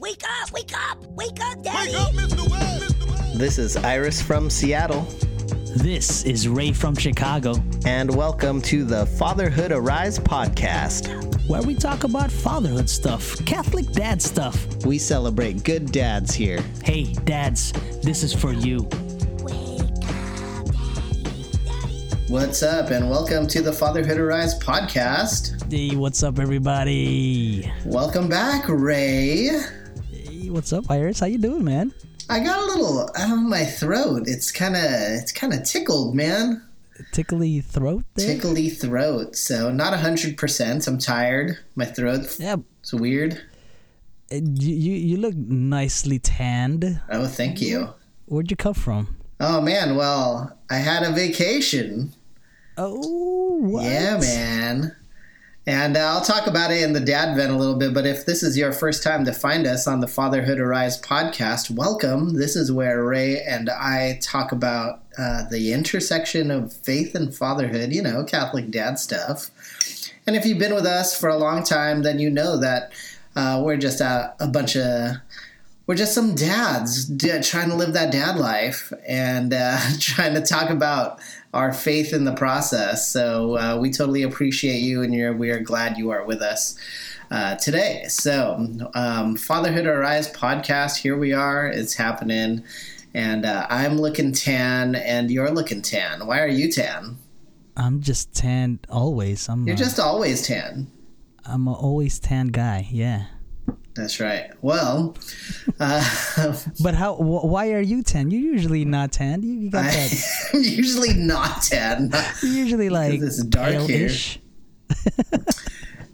Wake up! Wake up! Wake up, Daddy! Wake up, Mr. West! Mr. West! This is Iris from Seattle, This is Ray from Chicago, and welcome to the Fatherhood Arise podcast. where we talk about fatherhood stuff, Catholic dad stuff. We celebrate good dads here. Hey, dads, this is for you. Wake up, Daddy! Daddy! What's up, and welcome to the Fatherhood Arise podcast. Hey, what's up, everybody? Welcome back, Ray. What's up, Iris? How you doing, man? I got a little out of my throat. It's kind of it's kind of tickled, man. Tickly throat there? Tickly throat. So not hundred percent. I'm tired. My throat. Yeah, It's weird. uh, you, you you look nicely tanned. Oh, thank you. Where'd you come from? Oh man. Well, I had a vacation. Oh, what? Yeah, man. And uh, I'll talk about it in the dad vent a little bit, but if this is your first time to find us on the Fatherhood Arise podcast, welcome. This is where Ray and I talk about uh, the intersection of faith and fatherhood, you know, Catholic dad stuff. And if you've been with us for a long time, then you know that uh, we're just a, a bunch of we're just some dads d- trying to live that dad life and uh, trying to talk about our faith in the process. So uh, we totally appreciate you, and you're, we are glad you are with us uh, today. So, um, Fatherhood Arise podcast, here we are. It's happening. And uh, I'm looking tan, and you're looking tan. Why are you tan? I'm just tan always. I'm You're a, just always tan. I'm a always tan guy. Yeah. That's right. Well, uh, But how? Wh- why are you tan? You're usually not tan. You, you got that. I'm usually not tan. You're usually like it's dark here.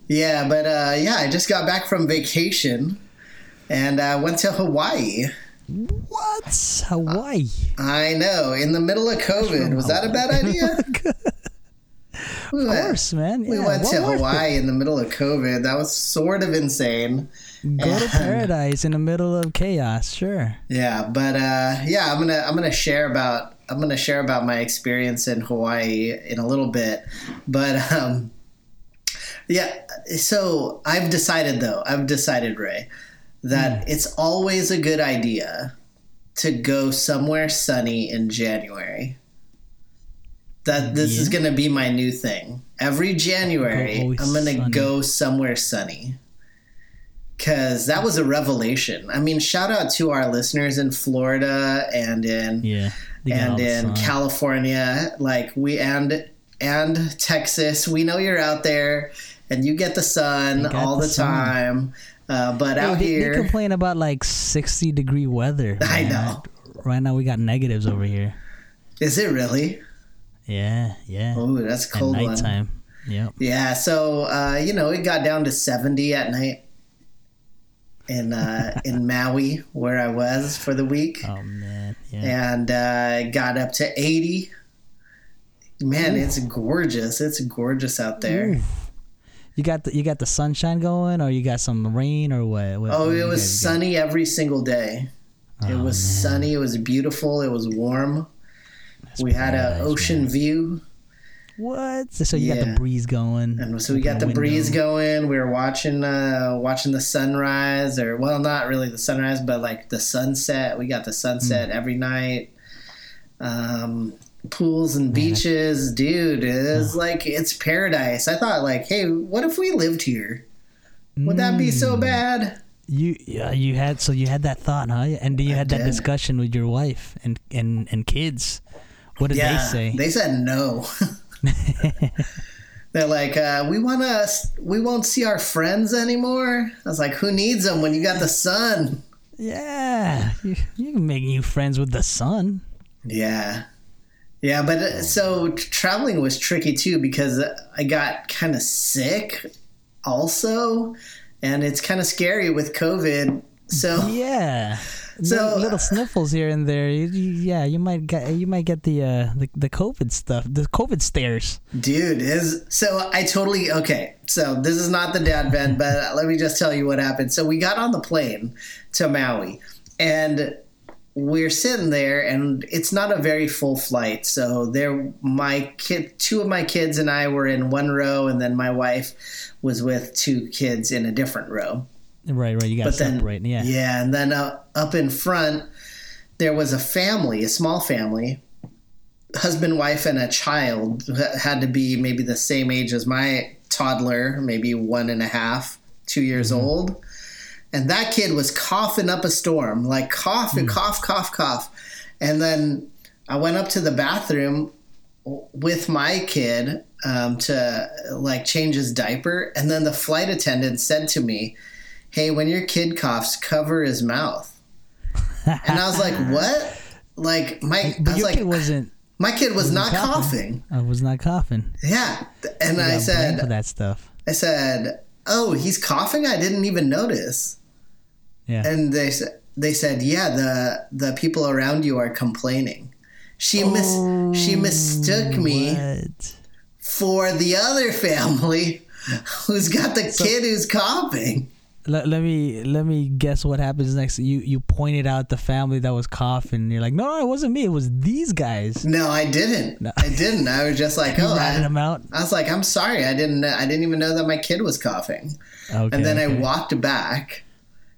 Yeah, but uh, yeah, I just got back from vacation and I went to Hawaii. What? Hawaii? I know, in the middle of COVID. Was that a bad idea? Of course, man. We went to worth it? Hawaii in the middle of COVID. That was sort of insane. Go to paradise in the middle of chaos. Sure. Yeah, but uh, yeah, I'm gonna I'm gonna share about I'm gonna share about my experience in Hawaii in a little bit, but um, yeah. So I've decided though I've decided Ray that it's always a good idea to go somewhere sunny in January. That this is gonna be my new thing. Every January, always I'm gonna sunny. go somewhere sunny because that was a revelation. I mean, shout out to our listeners in Florida and in Yeah. They got all and in. California, like we and and Texas. We know you're out there and you get the sun all the the, sun. time. Uh, but Hey, out they, they complain about like 60 degree weather. I know. Right now we got negatives over here. is it really? Yeah, yeah. Oh, that's At cold one. nighttime. Yep. Yeah, so uh, you know, it got down to seventy at night in uh, in Maui, where I was for the week. Oh man. Yeah. and uh, got up to 80. Man, it's gorgeous. It's gorgeous out there. Ooh. You got the you got the sunshine going, or you got some rain, or what? what Oh, what it was sunny every single day. it Oh, was man. sunny. It was beautiful. It was warm. We had an paradise, ocean man. view, What? So you got the breeze going. and so we got the window. breeze going. We were watching, uh, watching the sunrise, or well, not really the sunrise, but like the sunset. We got the sunset Hmm. every night. Um, pools and beaches, dude. It is like it's paradise. I thought, like, hey, what if we lived here? Would that be Hmm. so bad? You yeah, you had so you had that thought, huh? And you had that did. discussion with your wife and and and kids. What did yeah, they say? they said no. They're like, uh, we want to, we won't see our friends anymore. I was like, who needs them when you got the sun? yeah, you, you can make new friends with the sun. Yeah. Yeah, but uh, so traveling was tricky too because I got kind of sick also. And it's kind of scary with COVID. So, Yeah. So- little, sniffles here and there. You, you, yeah, you might get you might get the uh the, the COVID stuff, the COVID stares. dude, is so I totally okay. So, this is not the dad vent, but let me just tell you what happened. So, we got on the plane to Maui and we're sitting there and it's not a very full flight so there my kid two of my kids and i were in one row and then my wife was with two kids in a different row Right, right. You got to but then separate. Yeah. yeah, and then uh, up in front there was a family, a small family, husband, wife, and a child that had to be maybe the same age as my toddler, maybe one and a half, two years Mm-hmm. old. And that kid was coughing up a storm, like cough Hmm. cough, cough, cough. And then I went up to the bathroom with my kid um, to like change his diaper. And then the flight attendant said to me, Hey, when your kid coughs, cover his mouth. And I was like, What? Like, my, I But your like, kid wasn't. my kid was not coughing. coughing. I was not coughing. Yeah. And I said, for that stuff. I said, "Oh, he's coughing. I didn't even notice." Yeah. And they said, "They said, yeah, the the people around you are complaining." She mis she oh, mistook me What? for the other family who's got the kid who's coughing. Let, let me let me guess what happens next. You you pointed out the family that was coughing. You're like, no, no, it wasn't me. It was these guys. No, I didn't. No. I didn't. I was just like, "Oh." I, them out. I was like, "I'm sorry. I didn't. I didn't even know that my kid was coughing." Okay. and then I walked back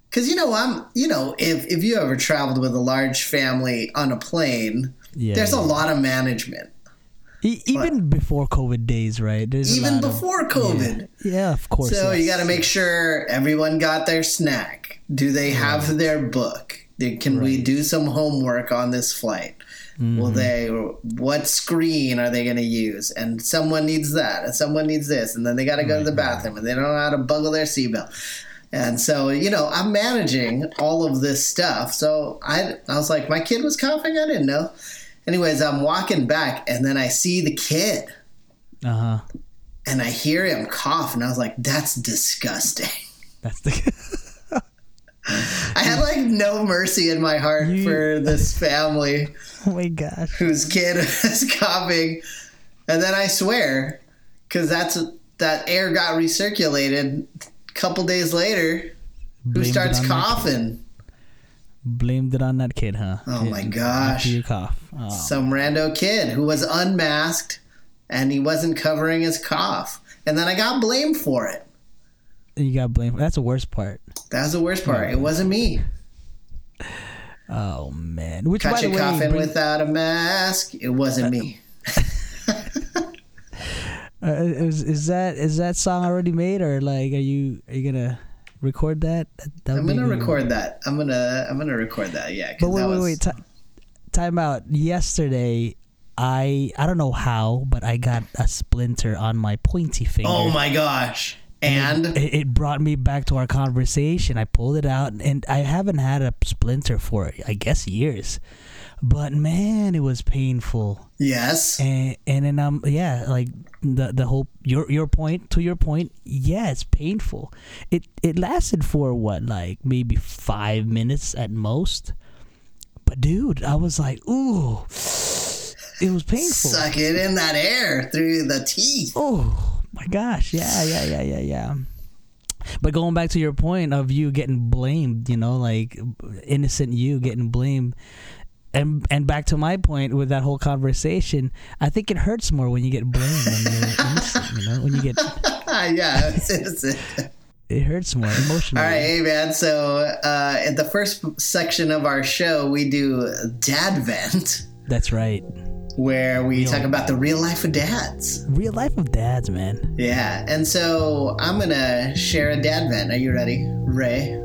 because you know I'm you know if if you ever traveled with a large family on a plane, Yeah, there's a lot of management. E- even before COVID days, right? There's Even lot of- before COVID. yeah, of course. So you got to make sure everyone got their snack. Do they have their book? Can we do some homework on this flight? Will Mm-hmm. they? What screen are they going to use? And someone needs that, and someone needs this, and then they got to go to the bathroom, and they don't know how to buckle their seatbelt. And so, you know, I'm managing all of this stuff. So I, I was like, my kid was coughing. I didn't know. Anyways, I'm walking back, and then I see the kid, Uh huh. and I hear him cough, and I was like, that's disgusting. That's the. I had like no mercy in my heart You- for this family oh my gosh. whose kid is coughing, and then I swear, because that's that air got recirculated. A couple days later, who starts coughing? Blamed it on that kid, huh? Oh my After gosh! you cough. Oh. Some rando kid who was unmasked and he wasn't covering his cough, and then I got blamed for it. You got blamed. That's the worst part. That was the worst part. It wasn't me. Oh man. Which by Caught the you way, coughing bring- without a mask. It wasn't me. uh, is is that is that song already made or like are you are you gonna record that? That- I'm gonna record that. I'm gonna I'm gonna record that. Yeah. But wait, wait, was- wait. Ti time out. Yesterday, I I don't know how, but I got a splinter on my pointy finger. Oh my gosh! And It, it brought me back to our conversation. I pulled it out, and I haven't had a splinter for I guess years. But man, it was painful. yes, And and then um yeah, like the the whole your your point to your point, yeah, it's painful. It it lasted for what like maybe five minutes at most. But dude, I was like, ooh, it was painful. suck it in that air through the teeth. Oh my gosh, yeah, yeah, yeah, yeah, yeah. But going back to your point of you getting blamed, you know, like innocent you getting blamed, and and back to my point with that whole conversation, I think it hurts more when you get blamed when you're innocent. You know, when you get yeah. it's- it hurts more emotionally. All right, hey man. So uh, at the first section of our show, we do Dad Vent, That's right. where we Real- talk about the real life of dads. Real life of dads, man. Yeah, and so I'm gonna share a dad vent. Are you ready, Ray?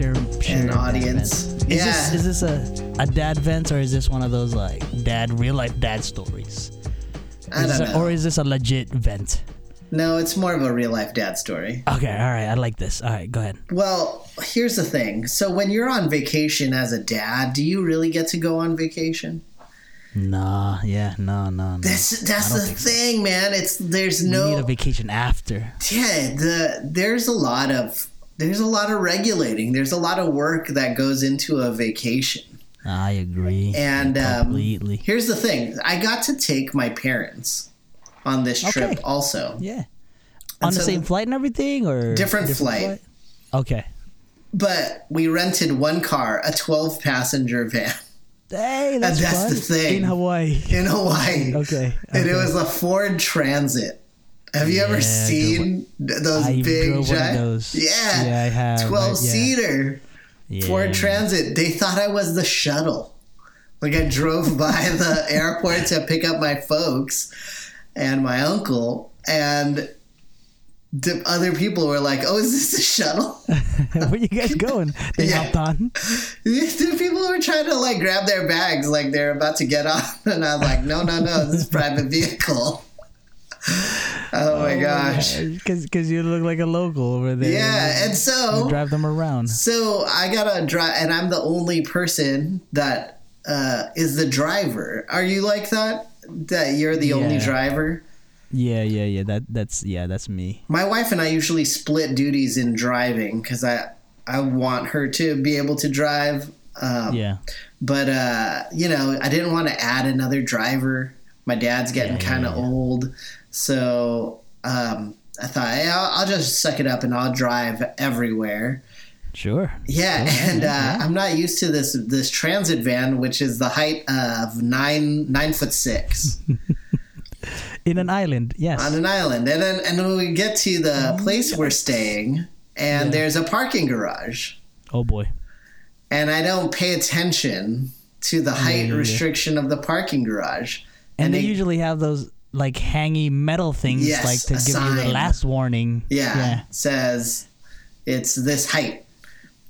Share, share An audience. Is Yeah. this is this a a dad vent or is this one of those like dad real life dad stories? I Is don't this a- or is this a legit vent? no, it's more of a real life dad story. Okay, all right, I like this. All right, go ahead. Well, here's the thing. So when you're on vacation as a dad, do you really get to go on vacation? Nah, yeah, no, no, no. That's that's the think so. thing, man. It's there's you need no a vacation after. yeah. The there's a lot of there's a lot of regulating. There's a lot of work that goes into a vacation. I agree. And um, completely. here's the thing: I got to take my parents on this trip Okay. also, yeah. On the so same flight and everything, or Different flight. Okay. but we rented one car, a 12 passenger van. Hey, that's, that's fun. the thing. In Hawaii. in Hawaii. Okay. And it was a Ford Transit. Have you ever seen th- those I big drove one of giant? Yeah, Yeah, I have. I- Twelve yeah. seater Yeah. Ford Transit. They thought I was the shuttle. Like I drove by the airport to pick up my folks and my uncle, and the other people were like, "Oh, is this a shuttle?" Where you guys going? They Yeah. hopped on. the people were trying to like grab their bags, like they're about to get on, and I was like, "No, no, no, this is private vehicle." Oh my gosh. Because you look like a local over there. Yeah, and You so drive them around. so I gotta drive, and I'm the only person that uh, is the driver. Are you like that? That you're the only driver? Yeah, yeah, yeah. That that's yeah, that's me. My wife and I usually split duties in driving because I I want her to be able to drive. Um, Yeah. But uh, you know, I didn't want to add another driver. My dad's getting Yeah, yeah, kind of yeah. old, so um, I thought, hey, I'll, I'll just suck it up and I'll drive everywhere. Sure. Yeah, and uh, yeah. I'm not used to this this transit van, which is the height of nine nine foot six In an island, yes. on an island, and then and then we get to the place we're staying, and there's a parking garage, oh boy. and I don't pay attention to the height restriction of the parking garage, And, they, they- usually have those like hangy metal things Yes, like to give you the last warning. yeah, Yeah. says it's this height,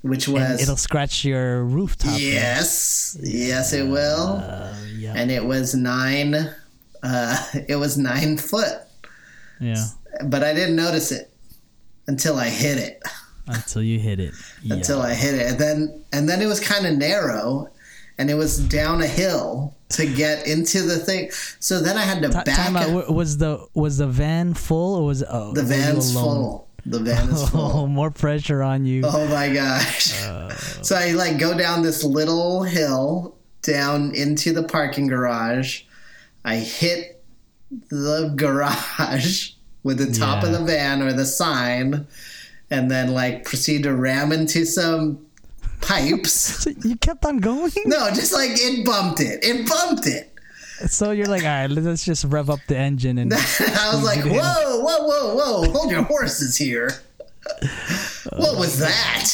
which And was it'll scratch your rooftop. yes, yes, it will. Uh, yeah. and it was nine uh, it was nine foot yeah. but i didn't notice it until i hit it Until you hit it. Yeah. until i hit it and then and then it was kind of narrow and it was down a hill to get into the thing. So then i had to Ti- back out. Was the was the van full or was oh, the van's full. The van is full. Oh, full. more pressure on you. oh my gosh. Oh. So i like go down this little hill down into the parking garage. I hit the garage with the top of the van or the sign and then like proceed to ram into some pipes. So you kept on going. no just like it bumped it. It bumped it. So you're like, all right, let's just rev up the engine and i was like whoa whoa whoa whoa hold your horses here. What was that?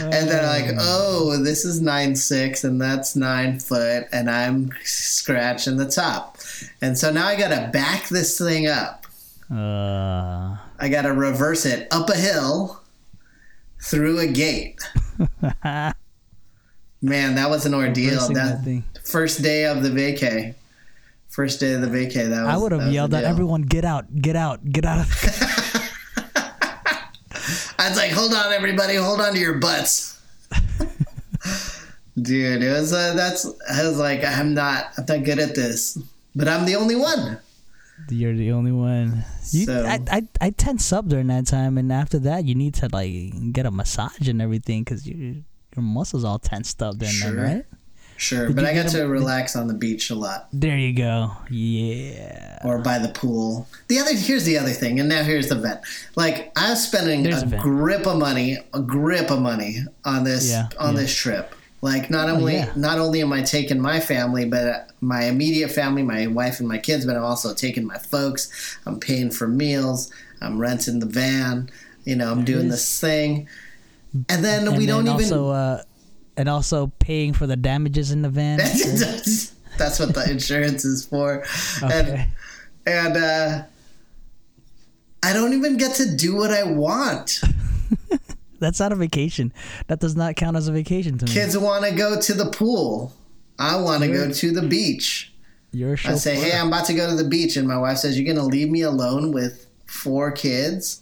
And then like oh this is nine six and that's nine foot and i'm scratching the top. And so now i gotta back this thing up. Uh, i gotta reverse it up a hill through a gate man that was an ordeal that, that first day of the vacay first day of the vacay that was I would have yelled at everyone, "Get out! Get out! Get out!" I was like, hold on, everybody, hold on to your butts. Dude, it was uh, that's. I was like, I'm not, I'm not good at this, but I'm the only one. You're the only one. You, So- I, I, I tense up during that time, and after that, you need to like get a massage and everything because you, your muscles all tensed up during Sure. that, right? Sure, Did but I got to a- relax on the beach a lot There you go. Yeah. or by the pool. The other here's the other thing, and now here's the vent. Like I was spending a a grip of money, a grip of money on this Yeah, on yeah. this trip. Like not Oh, only yeah. not only am I taking my family, but my immediate family, my wife and my kids, but I'm also taking my folks. I'm paying for meals. I'm renting the van. You know, I'm doing is. this thing, and then And we then don't even. also, uh, and also paying for the damages in the van. That's what the insurance is for. And Okay. and uh, I don't even get to do what I want. That's not a vacation. That does not count as a vacation to me. Kids want to go to the pool. I want to go to the beach. You're a I say, hey, I'm about to go to the beach, and my wife says, "You're gonna leave me alone with four kids?"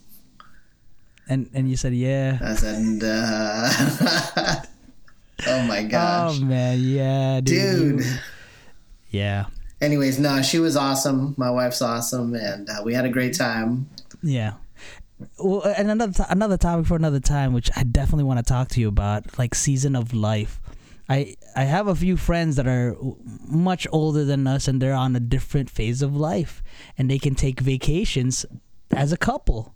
and and you said yeah. I said, uh, "Oh my gosh, Oh man, yeah, dude. dude." Yeah, Anyways, no, she was awesome. My wife's awesome, and uh, we had a great time. yeah. Well, and another another topic for another time, which I definitely want to talk to you about, like season of life. I I have a few friends that are much older than us, and they're on a different phase of life, and they can take vacations as a couple.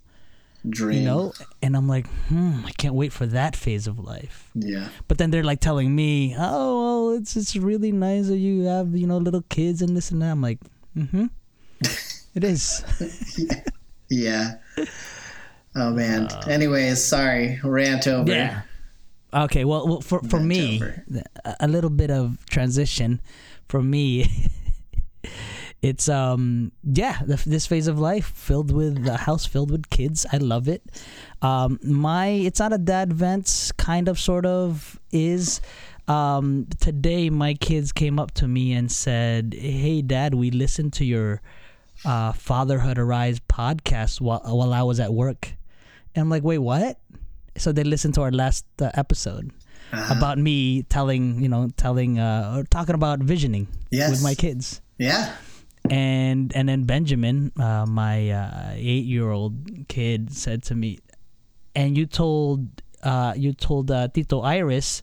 Dream. you know and i'm like hmm i can't wait for that phase of life Yeah. but then they're like telling me oh well it's it's really nice that you have you know little kids and this and that i'm like mm-hmm it is Yeah. Oh man. Anyways, sorry, rant over. Uh, yeah okay well, well for for me over. a little bit of transition for me it's um yeah the, this phase of life filled with a house filled with kids. I love it. Um my it's not a dad vent kind of sort of is um today my kids came up to me and said hey dad we listened to your uh fatherhood arise podcast while, while i was at work. And i'm like wait what so they listened to our last uh, episode Uh-huh. about me telling you know telling uh or talking about visioning Yes. with my kids Yeah. and and then Benjamin, uh, my uh, eight year old kid, said to me, "And you told uh, you told uh, Tito Iris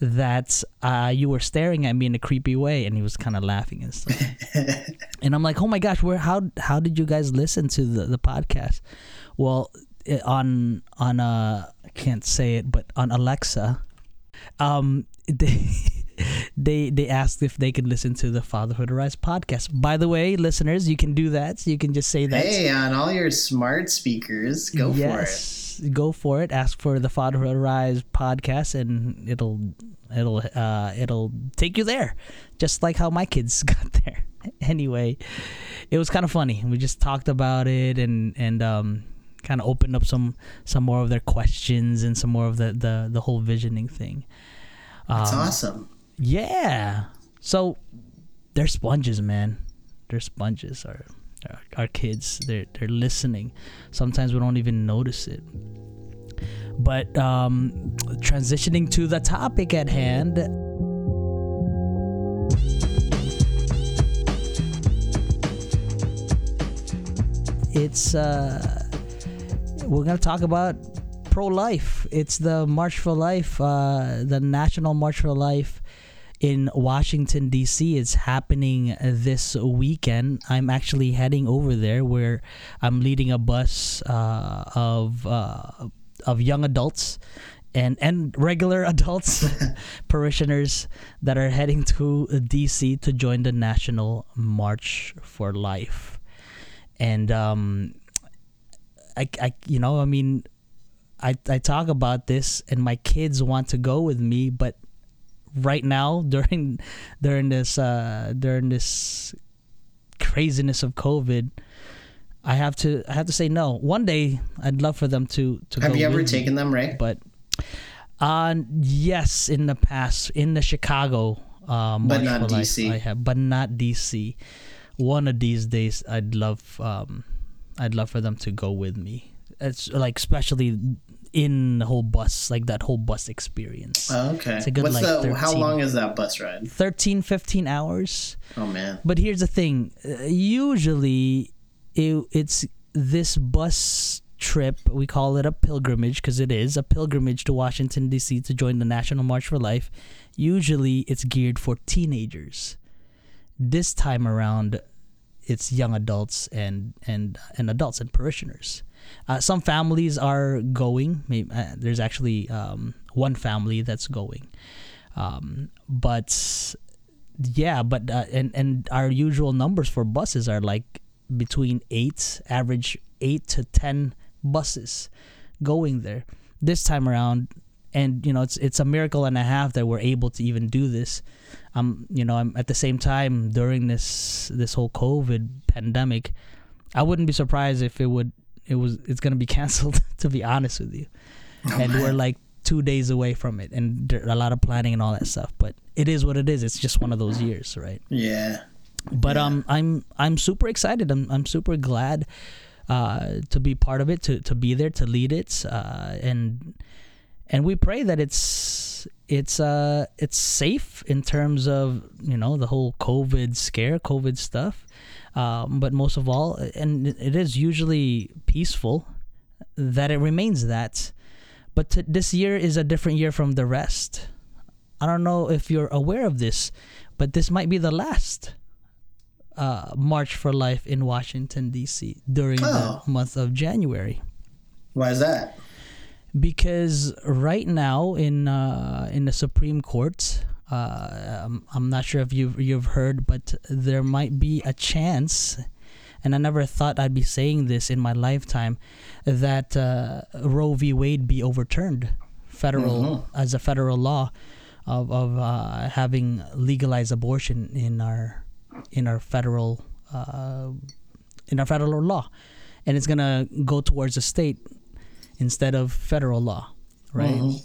that uh, you were staring at me in a creepy way," and he was kind of laughing and stuff. and I'm like, "Oh my gosh, where how how did you guys listen to the the podcast?" Well, on on uh, I can't say it, but on Alexa, um, they. They they asked if they could listen to the Fatherhood Arise podcast. By the way, listeners, you can do that. You can just say that. Hey, on all your smart speakers, go for it. yes, go for it. Ask for the Fatherhood Arise podcast, and it'll it'll uh, it'll take you there, just like how my kids got there. Anyway, it was kind of funny. We just talked about it and and um, kind of opened up some some more of their questions and some more of the the the whole visioning thing. That's Um, awesome. yeah. So they're sponges, man. They're sponges. Our our, our kids, they're they're listening. Sometimes we don't even notice it. But um, transitioning to the topic at hand. It's uh, we're gonna talk about pro-life. It's the March for Life, uh, the National March for Life in Washington D.C. It's happening this weekend. I'm actually heading over there, where I'm leading a bus uh, of uh, of young adults and and regular adults, parishioners that are heading to D.C. to join the National March for Life. And um, I, I, you know, I mean, I, I talk about this and my kids want to go with me but right now during during this uh during this craziness of covid i have to i have to say no one day i'd love for them to to Have go you ever with me, taken them, right? but uh yes in the past in the chicago uh But not DC. i have but not dc one of these days i'd love um i'd love for them to go with me it's like especially in the whole bus like that whole bus experience Oh, okay. It's a good, What's like, the? How long is that bus ride? 13 15 hours Oh man. but here's the thing usually it, it's this bus trip we call it a pilgrimage because it is a pilgrimage to washington d.c to join the national march for life usually it's geared for teenagers this time around it's young adults and and and adults and parishioners. Uh, some families are going. Maybe, uh, there's actually um, one family that's going. Um, but yeah but uh, and and our usual numbers for buses are like between eight average eight to ten buses going there this time around. And you know it's it's a miracle and a half that we're able to even do this um you know i'm at the same time during this this whole covid pandemic i wouldn't be surprised if it would it was it's gonna be canceled to be honest with you. And we're like two days away from it and a lot of planning and all that stuff but it is what it is. It's just one of those years right? Yeah. but um i'm i'm super excited. I'm, I'm super glad uh to be part of it to to be there to lead it uh and and we pray that it's it's uh it's safe in terms of you know the whole covid scare covid stuff um but most of all and it is usually peaceful that it remains that but t- this year is a different year from the rest i don't know if you're aware of this but this might be the last uh, March for Life in Washington D.C. during Oh. the month of January. Why is that? Because right now in uh, in the Supreme Court, uh, I'm, I'm not sure if you've you've heard, but there might be a chance, and I never thought I'd be saying this in my lifetime, that uh, Roe v. Wade be overturned, federal as a federal law, of of uh, having legalized abortion in our in our federal uh, in our federal law, and it's gonna go towards the state instead of federal law, right? Mhm.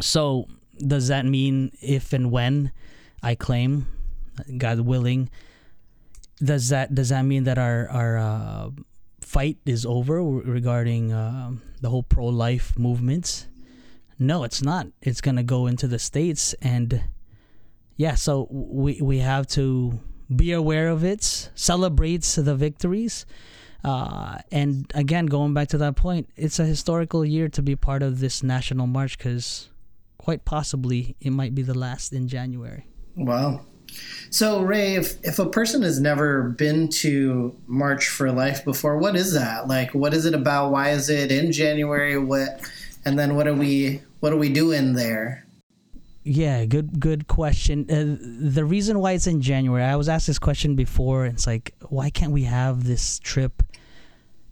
So does that mean if and when I claim, God willing, does that does that mean that our our uh, fight is over regarding uh, the whole pro life movement? No, it's not. It's gonna go into the states, and yeah, so we we have to be aware of it, celebrate the victories. Uh, and again, going back to that point, it's a historical year to be part of this national march because quite possibly it might be the last in January. Wow. So Ray, if if a person has never been to March for Life before, what is that? Like what is it about? Why is it in January? What and then what are we what are we doing there? Yeah, good good question. Uh, the reason why it's in January, I was asked this question before. It's like, why can't we have this trip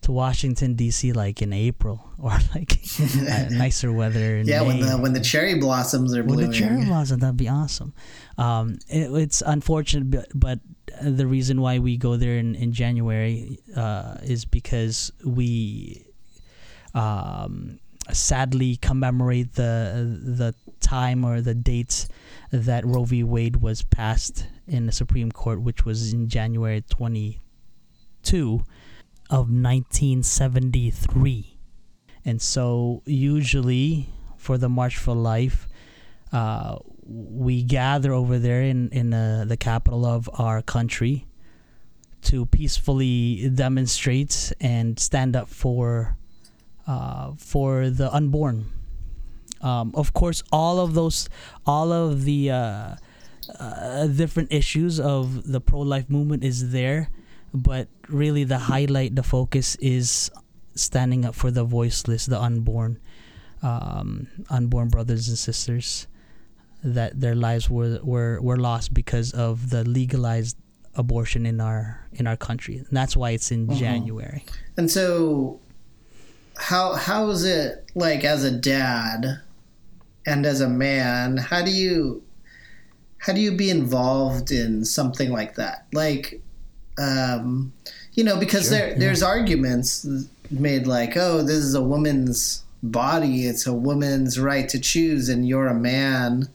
to Washington D.C. like in April or like nicer weather? In Yeah, when the when the cherry blossoms are blooming. the cherry blossoms, that'd be awesome. Um, it, it's unfortunate, but, but the reason why we go there in, in January uh, is because we um, sadly commemorate the the time or the dates that Roe v. Wade was passed in the Supreme Court, which was in January 22 of 1973. And so, usually for the March for Life, uh, we gather over there in in uh, the capital of our country to peacefully demonstrate and stand up for uh, for the unborn. Um, of course, all of those, all of the uh, uh, different issues of the pro-life movement is there, but really the highlight, the focus is standing up for the voiceless, the unborn, um, unborn brothers and sisters that their lives were, were were lost because of the legalized abortion in our in our country. And that's why it's in January. And so how how is it like as a dad and as a man, how do you how do you be involved in something like that? Like um you know, because there there's arguments made like, oh, this is a woman's body, it's a woman's right to choose and you're a man.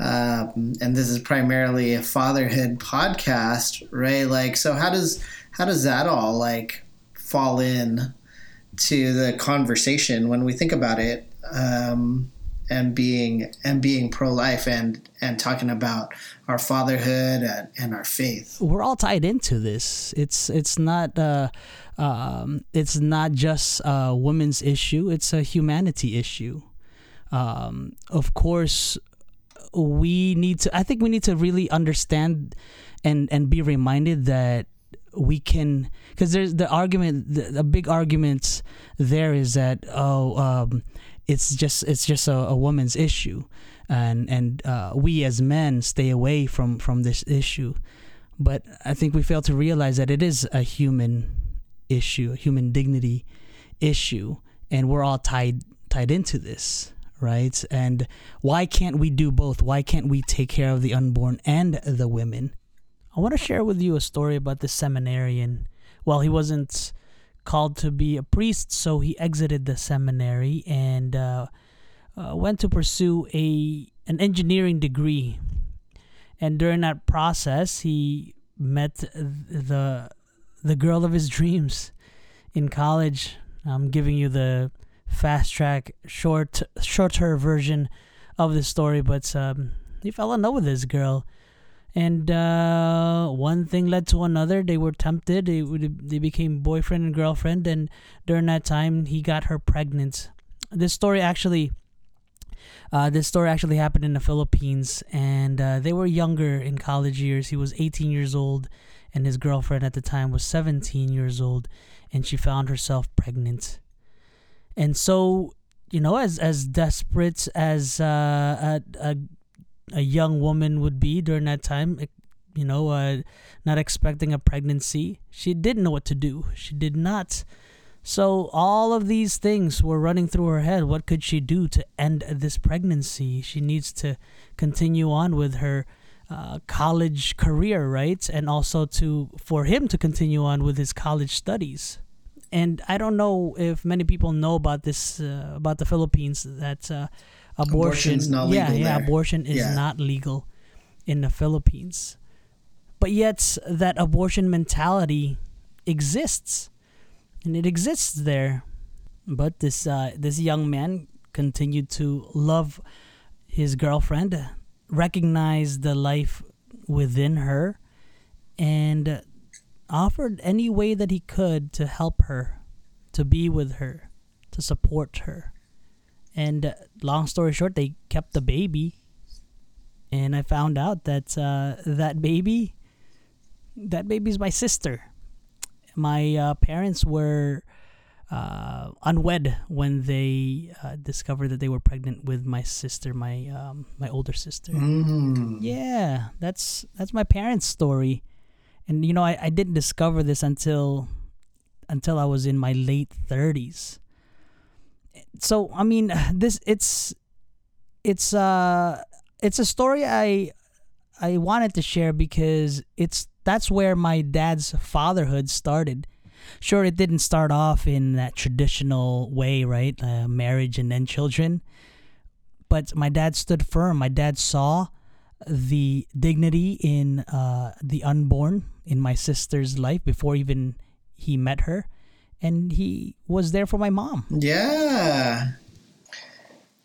Um, and this is primarily a fatherhood podcast, right? Like, so how does how does that all like fall in to the conversation when we think about it, um, and being and being pro life and and talking about our fatherhood and, and our faith? we're all tied into this. It's it's not uh, um, it's not just a women's issue. It's a humanity issue. Um, of course, we need to. I think we need to really understand and and be reminded that we can because there's the argument the, the big argument there is that oh um, it's just it's just a, a woman's issue and and uh, we as men stay away from from this issue but I think we fail to realize that it is a human issue, a human dignity issue, and we're all tied tied into this, right? And why can't we do both? Why can't we take care of the unborn and the women? I want to share with you a story about this seminarian. Well, he wasn't called to be a priest, so he exited the seminary and uh, uh, went to pursue a an engineering degree. And during that process he met the the girl of his dreams in college. I'm giving you the fast track short shorter version of the story but um, he fell in love with this girl and uh, one thing led to another. They were tempted. They, they became boyfriend and girlfriend. And during that time he got her pregnant. This story actually uh, this story actually happened in the Philippines, and uh, they were younger in college years. He was 18 years old, and his girlfriend at the time was 17 years old, and she found herself pregnant. and so you know, as as desperate as uh, a, a a young woman would be during that time, eh, you know, uh, not expecting a pregnancy, she didn't know what to do. She did not. So all of these things were running through her head. What could she do to end this pregnancy? She needs to continue on with her uh, college career, right? And also to for him to continue on with his college studies. And I don't know if many people know about this uh, about the Philippines that uh, abortion, yeah, yeah, there. abortion is Yeah. not legal in the Philippines. But yet that abortion mentality exists, and it exists there. But this uh, this young man continued to love his girlfriend, recognize the life within her, and offered any way that he could to help her, to be with her, to support her. And long story short, they kept the baby, and I found out that uh, that baby, that baby's my sister. My uh, parents were uh, unwed when they uh, discovered that they were pregnant with my sister, my um, my older sister. Mm. Yeah, that's that's my parents' story, and you know I, I didn't discover this until until I was in my late thirties. So I mean, this it's it's uh it's a story I I wanted to share because it's that's where my dad's fatherhood started. Sure, it didn't start off in that traditional way, right? Uh, marriage and then children. But my dad stood firm. My dad saw the dignity in uh, the unborn in my sister's life before even he met her. And he was there for my mom. Yeah.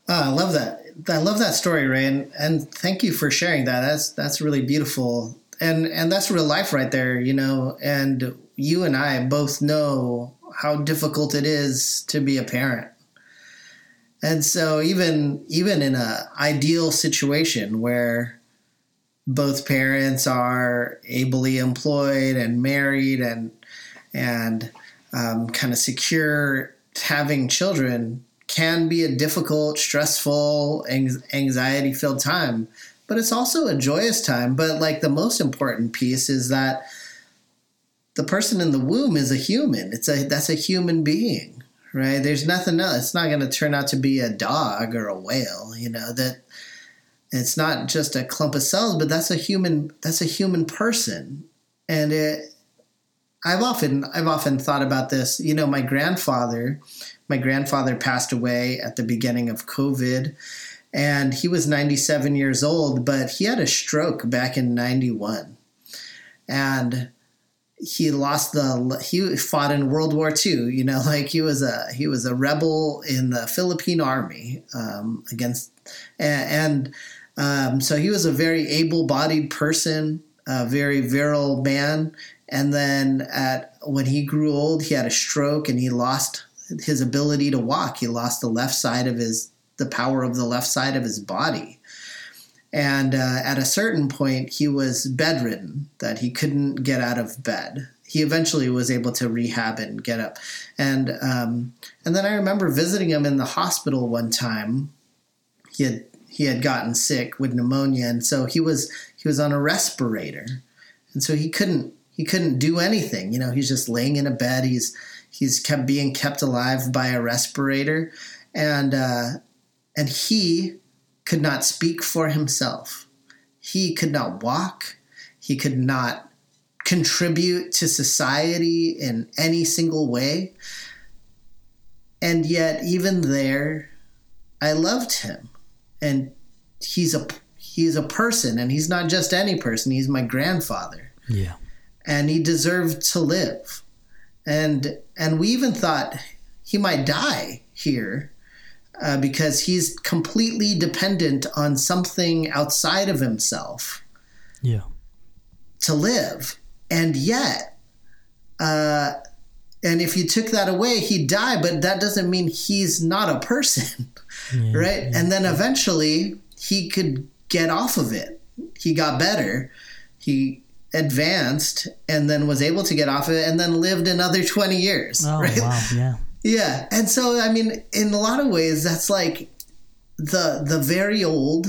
Ah, I love that. I love that story, Ray, and, and thank you for sharing that. That's that's really beautiful, and and that's real life right there, you know. And you and I both know how difficult it is to be a parent, and so even even in a ideal situation where both parents are ably employed and married and and um, kind of secure, having children can be a difficult, stressful, anxiety filled time, but it's also a joyous time. But like the most important piece is that the person in the womb is a human. It's a that's a human being, right? There's nothing else. It's not going to turn out to be a dog or a whale, you know, that it's not just a clump of cells, but that's a human that's a human person. And it I've often I've often thought about this. You know, my grandfather, my grandfather passed away at the beginning of COVID, and he was 97 years old, but he had a stroke back in 91. And he lost the he fought in World War II, you know, like he was a he was a rebel in the Philippine army um, against and, um, so he was a very able-bodied person, a very virile man, and then at when he grew old, he had a stroke and he lost his ability to walk. He lost the left side of his the power of the left side of his body. And uh, at a certain point, he was bedridden, that he couldn't get out of bed. He eventually was able to rehab and get up. And um, and then I remember visiting him in the hospital one time. He had he had gotten sick with pneumonia, and so he was he was on a respirator, and so he couldn't he couldn't do anything. You know, he's just laying in a bed. He's he's kept being kept alive by a respirator, and uh, and he could not speak for himself. He could not walk. He could not contribute to society in any single way. And yet, even there, I loved him, and he's a he's a person, and he's not just any person. He's my grandfather Yeah. And he deserved to live. And and we even thought he might die here uh, because he's completely dependent on something outside of himself Yeah. to live. And yet, uh, and if you took that away, he'd die. But that doesn't mean he's not a person, Yeah. right? And then eventually he could get off of it. He got better. He advanced and then was able to get off of it and then lived another 20 years Oh right wow. Yeah. Yeah, and so I mean, in a lot of ways, that's like the the very old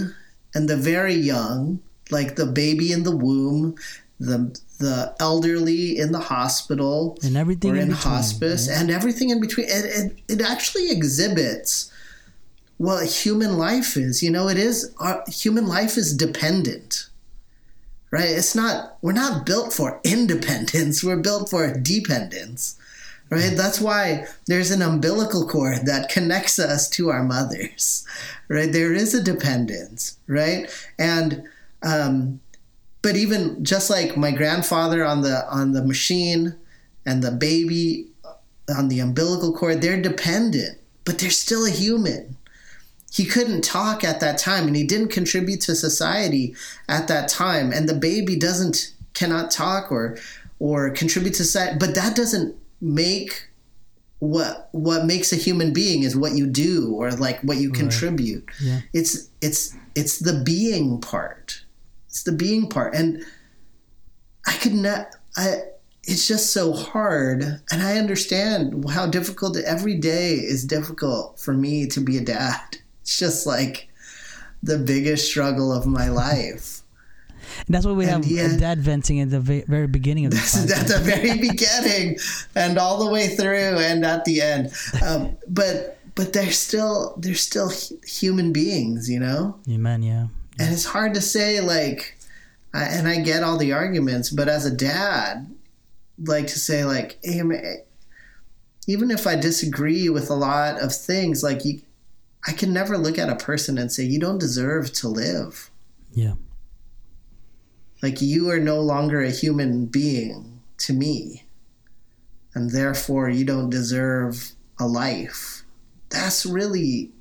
and the very young, like the baby in the womb, the the elderly in the hospital, And everything or in in between, hospice, right? and everything in between. It, it it actually exhibits what human life is. You know, it is our human life is dependent. Right? It's not we're not built for independence. We're built for dependence right? That's why there's an umbilical cord that connects us to our mothers, right? There is a dependence, right? And, um, but even just like my grandfather on the on the machine and the baby on the umbilical cord, they're dependent, but they're still a human. He couldn't talk at that time, and he didn't contribute to society at that time. And the baby doesn't cannot talk or or contribute to society, but that doesn't make what what makes a human being is what you do or like what you contribute. Yeah. it's it's it's the being part. It's the being part. And i could not i it's just so hard. And i understand how difficult every day is difficult for me to be a dad it's just like the biggest struggle of my life And that's what we And have yet- dad venting at the very beginning of the This is at the very beginning and all the way through and at the end. Um, but but they're still they're still human beings, you know. Amen. Yeah. And it's hard to say like, I, and I get all the arguments, but as a dad, like to say like, hey, even if I disagree with a lot of things, like you, I can never look at a person and say you don't deserve to live. Yeah. Like you are no longer a human being to me. And therefore you don't deserve a life. That's really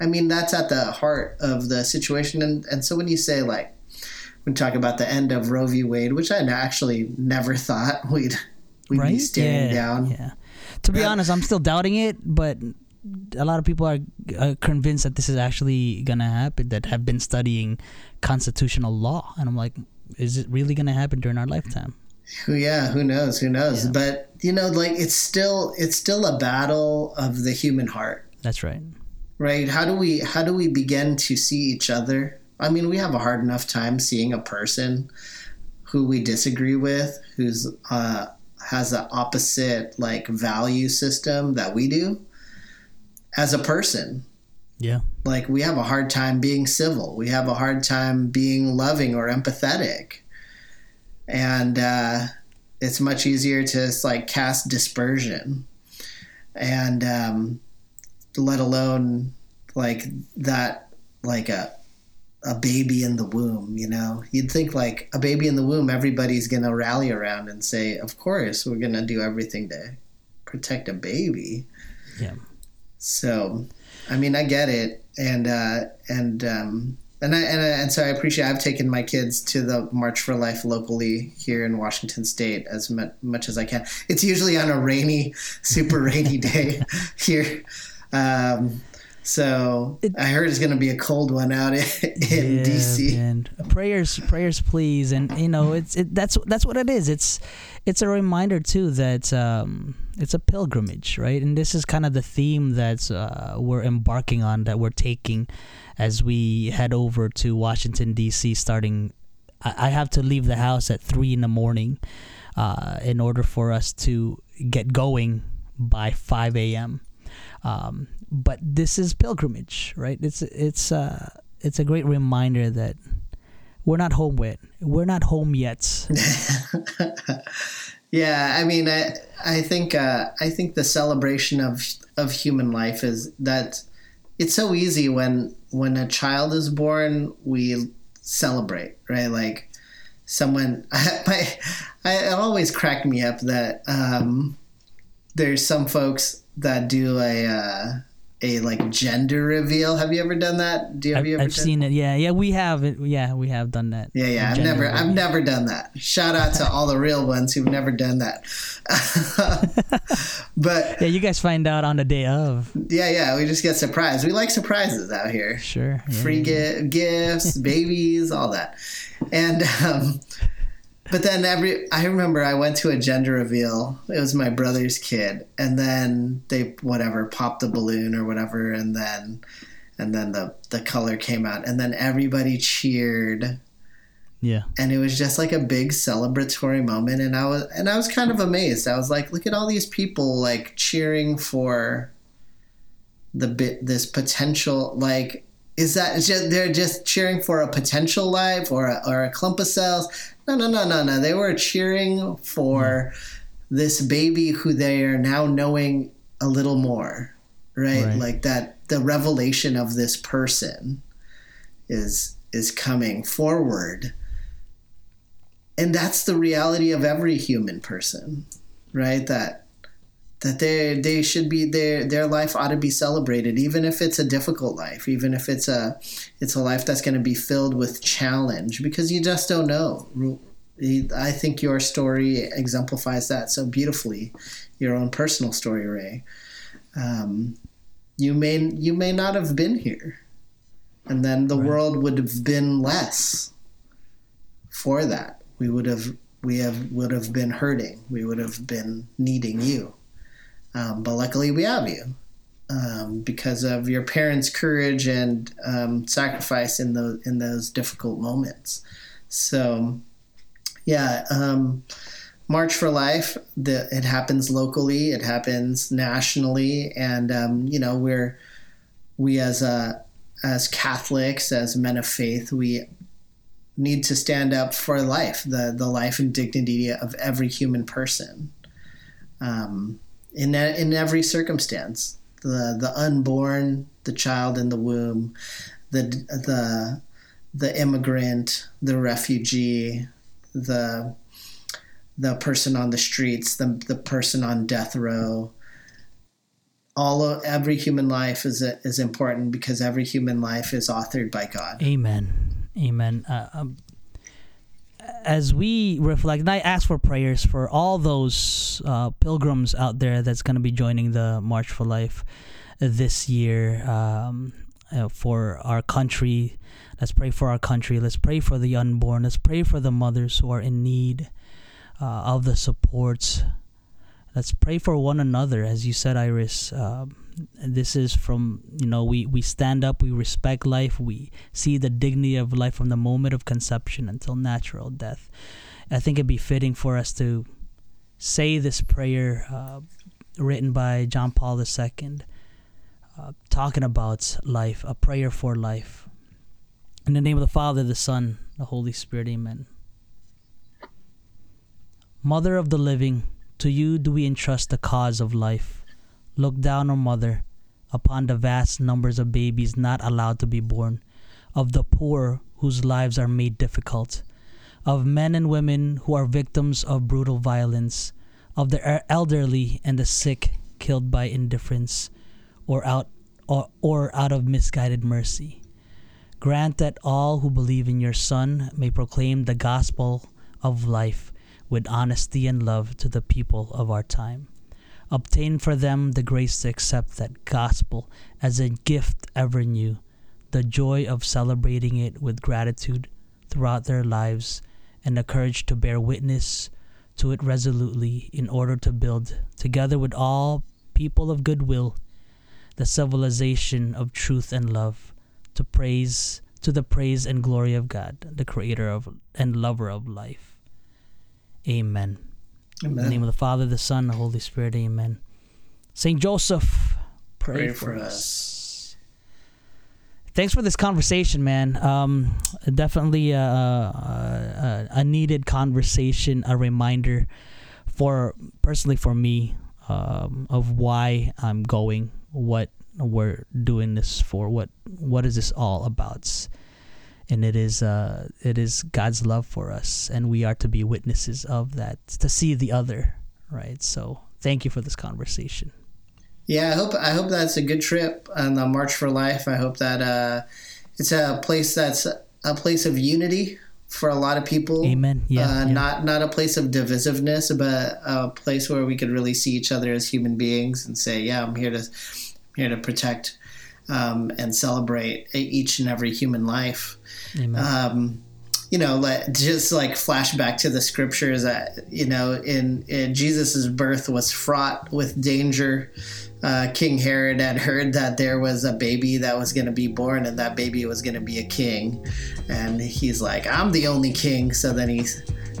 I mean, that's at the heart of the situation. And and so when you say like when we talk about the end of Roe v. Wade, which I actually never thought we'd we'd right. be staring yeah. down. Yeah. To be honest, I'm still doubting it, but a lot of people are uh, convinced that this is actually gonna happen. That have been studying constitutional law, and I'm like, is it really gonna happen during our lifetime? Who yeah, who knows? Who knows? Yeah. But you know, like it's still it's still a battle of the human heart. That's right. right how do we how do we begin to see each other i mean we have a hard enough time seeing a person who we disagree with who's uh has an opposite like value system that we do as a person. Yeah. like we have a hard time being civil. We have a hard time being loving or empathetic. And uh, it's much easier to like cast dispersion. And um, let alone like that like a a baby in the womb you know? You'd think like a baby in the womb everybody's gonna rally around and say of course we're gonna do everything to protect a baby. Yeah. So, I mean, I get it, and uh, and um, and I, and I, and so I appreciate. I've taken my kids to the March for Life locally here in Washington State as mu- much as I can. It's usually on a rainy, super rainy day here. Um, so I heard it's going to be a cold one out in, in Yeah, DC. man. prayers prayers please and you know it's it, that's that's what it is it's it's a reminder too that um it's a pilgrimage right and this is kind of the theme that uh, we're embarking on that we're taking as we head over to washington dc starting i, I have to leave the house at three in the morning uh, in order for us to get going by 5 a.m um, but this is pilgrimage right? It's it's uh it's a great reminder that we're not home yet. We're not home yet. Yeah, I mean, I I think uh, I think the celebration of of human life is that it's so easy when when a child is born, we celebrate, right? Like someone, I, I always cracked me up that um, there's some folks that do a uh, a like gender reveal. Have you ever done that? Do you, have I've, you ever I've seen it yeah yeah we have it yeah we have done that Yeah, yeah. I've never, I've never done that. Shout out to all the real ones who've never done that. but yeah you guys find out on the day of yeah, yeah, we just get surprised. We like surprises out here. sure Free yeah. gi- gifts, babies, all that. And um, but then every I remember I went to a gender reveal. It was my brother's kid, and then they whatever popped the balloon or whatever, and then and then the the color came out, and then everybody cheered, Yeah. and it was just like a big celebratory moment. And I was and I was kind of amazed. I was like, look at all these people like cheering for the bit this potential like. Is that just they're just cheering for a potential life or a, or a clump of cells? No, no, no, no, no. They were cheering for hmm. this baby who they are now knowing a little more, right? Right. Like that the revelation of this person is is coming forward. And that's the reality of every human person, right? That that they they should be their their life ought to be celebrated even if it's a difficult life even if it's a it's a life that's going to be filled with challenge because you just don't know. I think your story exemplifies that so beautifully your own personal story ray. Um, you may you may not have been here and then the world would have been less for that. We would have we have would have been hurting. We would have been needing you um, but luckily, we have you um, because of your parents' courage and um, sacrifice in those in those difficult moments. So, yeah, um, March for Life. The, it happens locally. It happens nationally, and um, you know we're we as a as Catholics, as men of faith, we need to stand up for life, the the life and dignity of every human person. Um, in in every circumstance. The the unborn, the child in the womb, the the the immigrant, the refugee, the the person on the streets, the the person on death row. All of, every human life is is important because every human life is authored by God. Amen. Amen. Uh, um, as we reflect, and I ask for prayers for all those uh, pilgrims out there that's going to be joining the March for Life this year um, uh, for our country. Let's pray for our country. Let's pray for the unborn. Let's pray for the mothers who are in need uh, of the supports. Let's pray for one another, as you said, Iris. Um, this is from you know we we stand up we respect life we see the dignity of life from the moment of conception until natural death. I think it'd be fitting for us to say this prayer uh, written by john paul ii uh, talking about life a prayer for life. In the name of the father the son the holy spirit amen. Mother of the living to you do we entrust the cause of life Look down, O Mother, upon the vast numbers of babies not allowed to be born, of the poor whose lives are made difficult, of men and women who are victims of brutal violence, of the elderly and the sick killed by indifference or out or, or out of misguided mercy. Grant that all who believe in your Son may proclaim the gospel of life with honesty and love to the people of our time obtain for them the grace to accept that gospel as a gift ever new, the joy of celebrating it with gratitude throughout their lives, and the courage to bear witness to it resolutely in order to build, together with all people of goodwill, the civilization of truth and love, to praise to the praise and glory of God, the creator of and lover of life. Amen. Amen. In the name of the Father, the Son, the Holy Spirit. Amen. Saint Joseph, pray, Pray for, for us. Thanks for this conversation, man. Um, definitely a, a, a needed conversation, a reminder for personally for me um, of why I'm going, what we're doing this for, what what is this all about? And it is uh, it is God's love for us, and we are to be witnesses of that, to see the other, right? So, thank you for this conversation. Yeah, I hope I hope that's a good trip on the March for Life. I hope that uh, it's a place that's a place of unity for a lot of people. Amen. Yeah, uh, yeah. Not not a place of divisiveness, but a place where we could really see each other as human beings and say, "Yeah, I'm here to I'm here to protect um, and celebrate each and every human life." Um, you know, let just like flashback to the scriptures that you know, in, in Jesus's birth was fraught with danger. Uh, King Herod had heard that there was a baby that was going to be born, and that baby was going to be a king. And he's like, "I'm the only king." So then he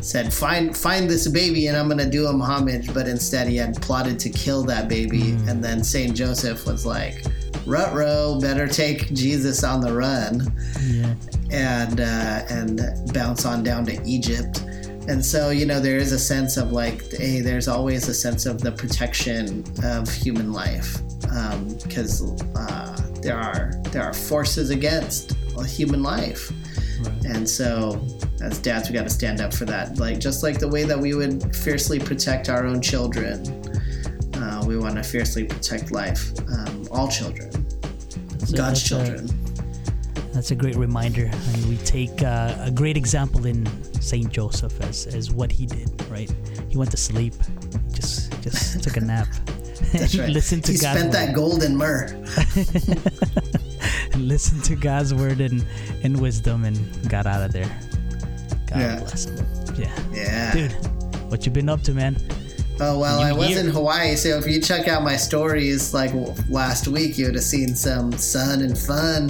said, "Find find this baby, and I'm going to do him homage." But instead, he had plotted to kill that baby. And then Saint Joseph was like, "Rut better take Jesus on the run." Yeah. and uh, and bounce on down to Egypt. And so you know there is a sense of like, hey, there's always a sense of the protection of human life because uh, there are there are forces against human life, Right. and so as dads we got to stand up for that. Like just like the way that we would fiercely protect our own children, want to fiercely protect life, um, all children, a- God's that's a- children. That's a great reminder. And we take uh, a great example in Saint Joseph as, as what he did, right? He went to sleep, just just took a nap. That's He right. listened to he God's spent word. that gold in myrrh. listened to God's word and, and wisdom and got out of there. God Yeah. bless him. Yeah. Yeah. Dude, what you been up to, man? Oh well, I was in Hawaii, so if you check out my stories like w- last week, you would have seen some sun and fun.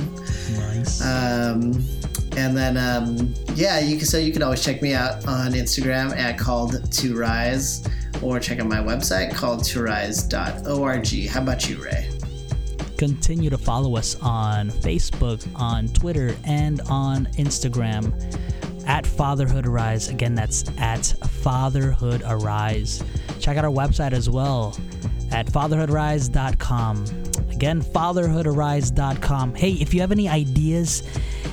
Nice. Um, and then um, yeah, you can so you can always check me out on Instagram at called to rise, or check out my website called to rise.org. How about you, Ray? Continue to follow us on Facebook, on Twitter, and on Instagram at Fatherhood Arise. Again, that's at Fatherhood Arise. Check out our website as well at fatherhoodarise.com. Again, fatherhoodarise.com. Hey, if you have any ideas,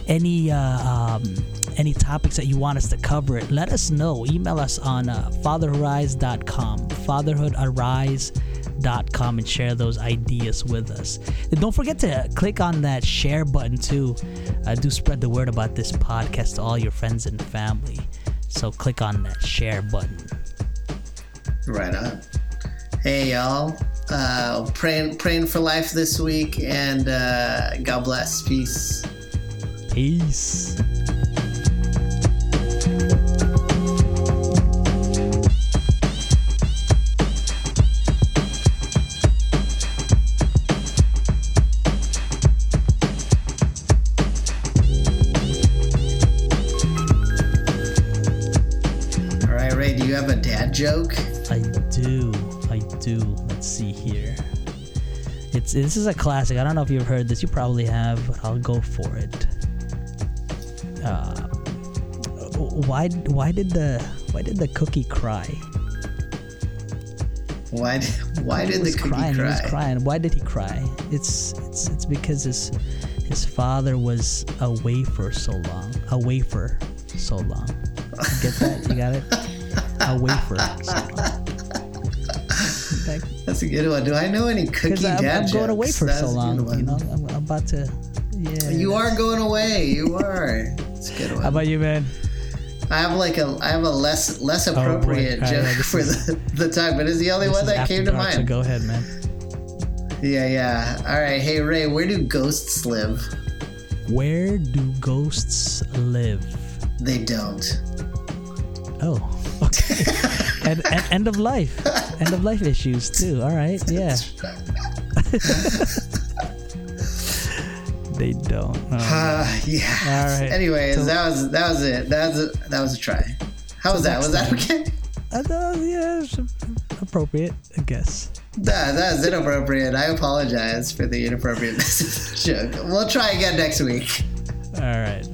any uh, um, any topics that you want us to cover, let us know. Email us on uh, fatherhoodarise.com. Fatherhoodarise.com and share those ideas with us. And don't forget to click on that share button too. Uh, do spread the word about this podcast to all your friends and family. So click on that share button. Right on. Hey y'all, uh, praying praying for life this week, and uh, God bless. Peace. Peace. All right, Ray, do you have a dad joke? I do. I do. Let's see here. It's this is a classic. I don't know if you've heard this. You probably have, but I'll go for it. Uh, why why did the why did the cookie cry? Why? Why did the cookie crying. He was cry? crying. Why did he cry? It's it's it's because his his father was away for so long. Away for so long. You get that? You got it? Away for so long. That's a good one. Do I know any cookie Because I'm, dad I'm going away jokes? for That's so a good long. one. You know, I'm, I'm about to. Yeah. You are going away. You are. It's a good one. How about you, man? I have like a I have a less less oh, appropriate All right, joke yeah, for is- the, the time, but it's the only one that came to dark, So mind. go ahead, man. Yeah, yeah. All right. Hey Ray, where do ghosts live? Where do ghosts live? They don't. Oh, okay. and, and end of life, end of life issues too. All right, yeah. they don't. Oh, Uh, yeah. All right. Anyways, So- that was that was it. That was a, that was a try. How was that? Was that time. okay? I thought, yeah, it's appropriate, I guess. That that is inappropriate. I apologize for the inappropriateness of the joke. We'll try again next week. All right.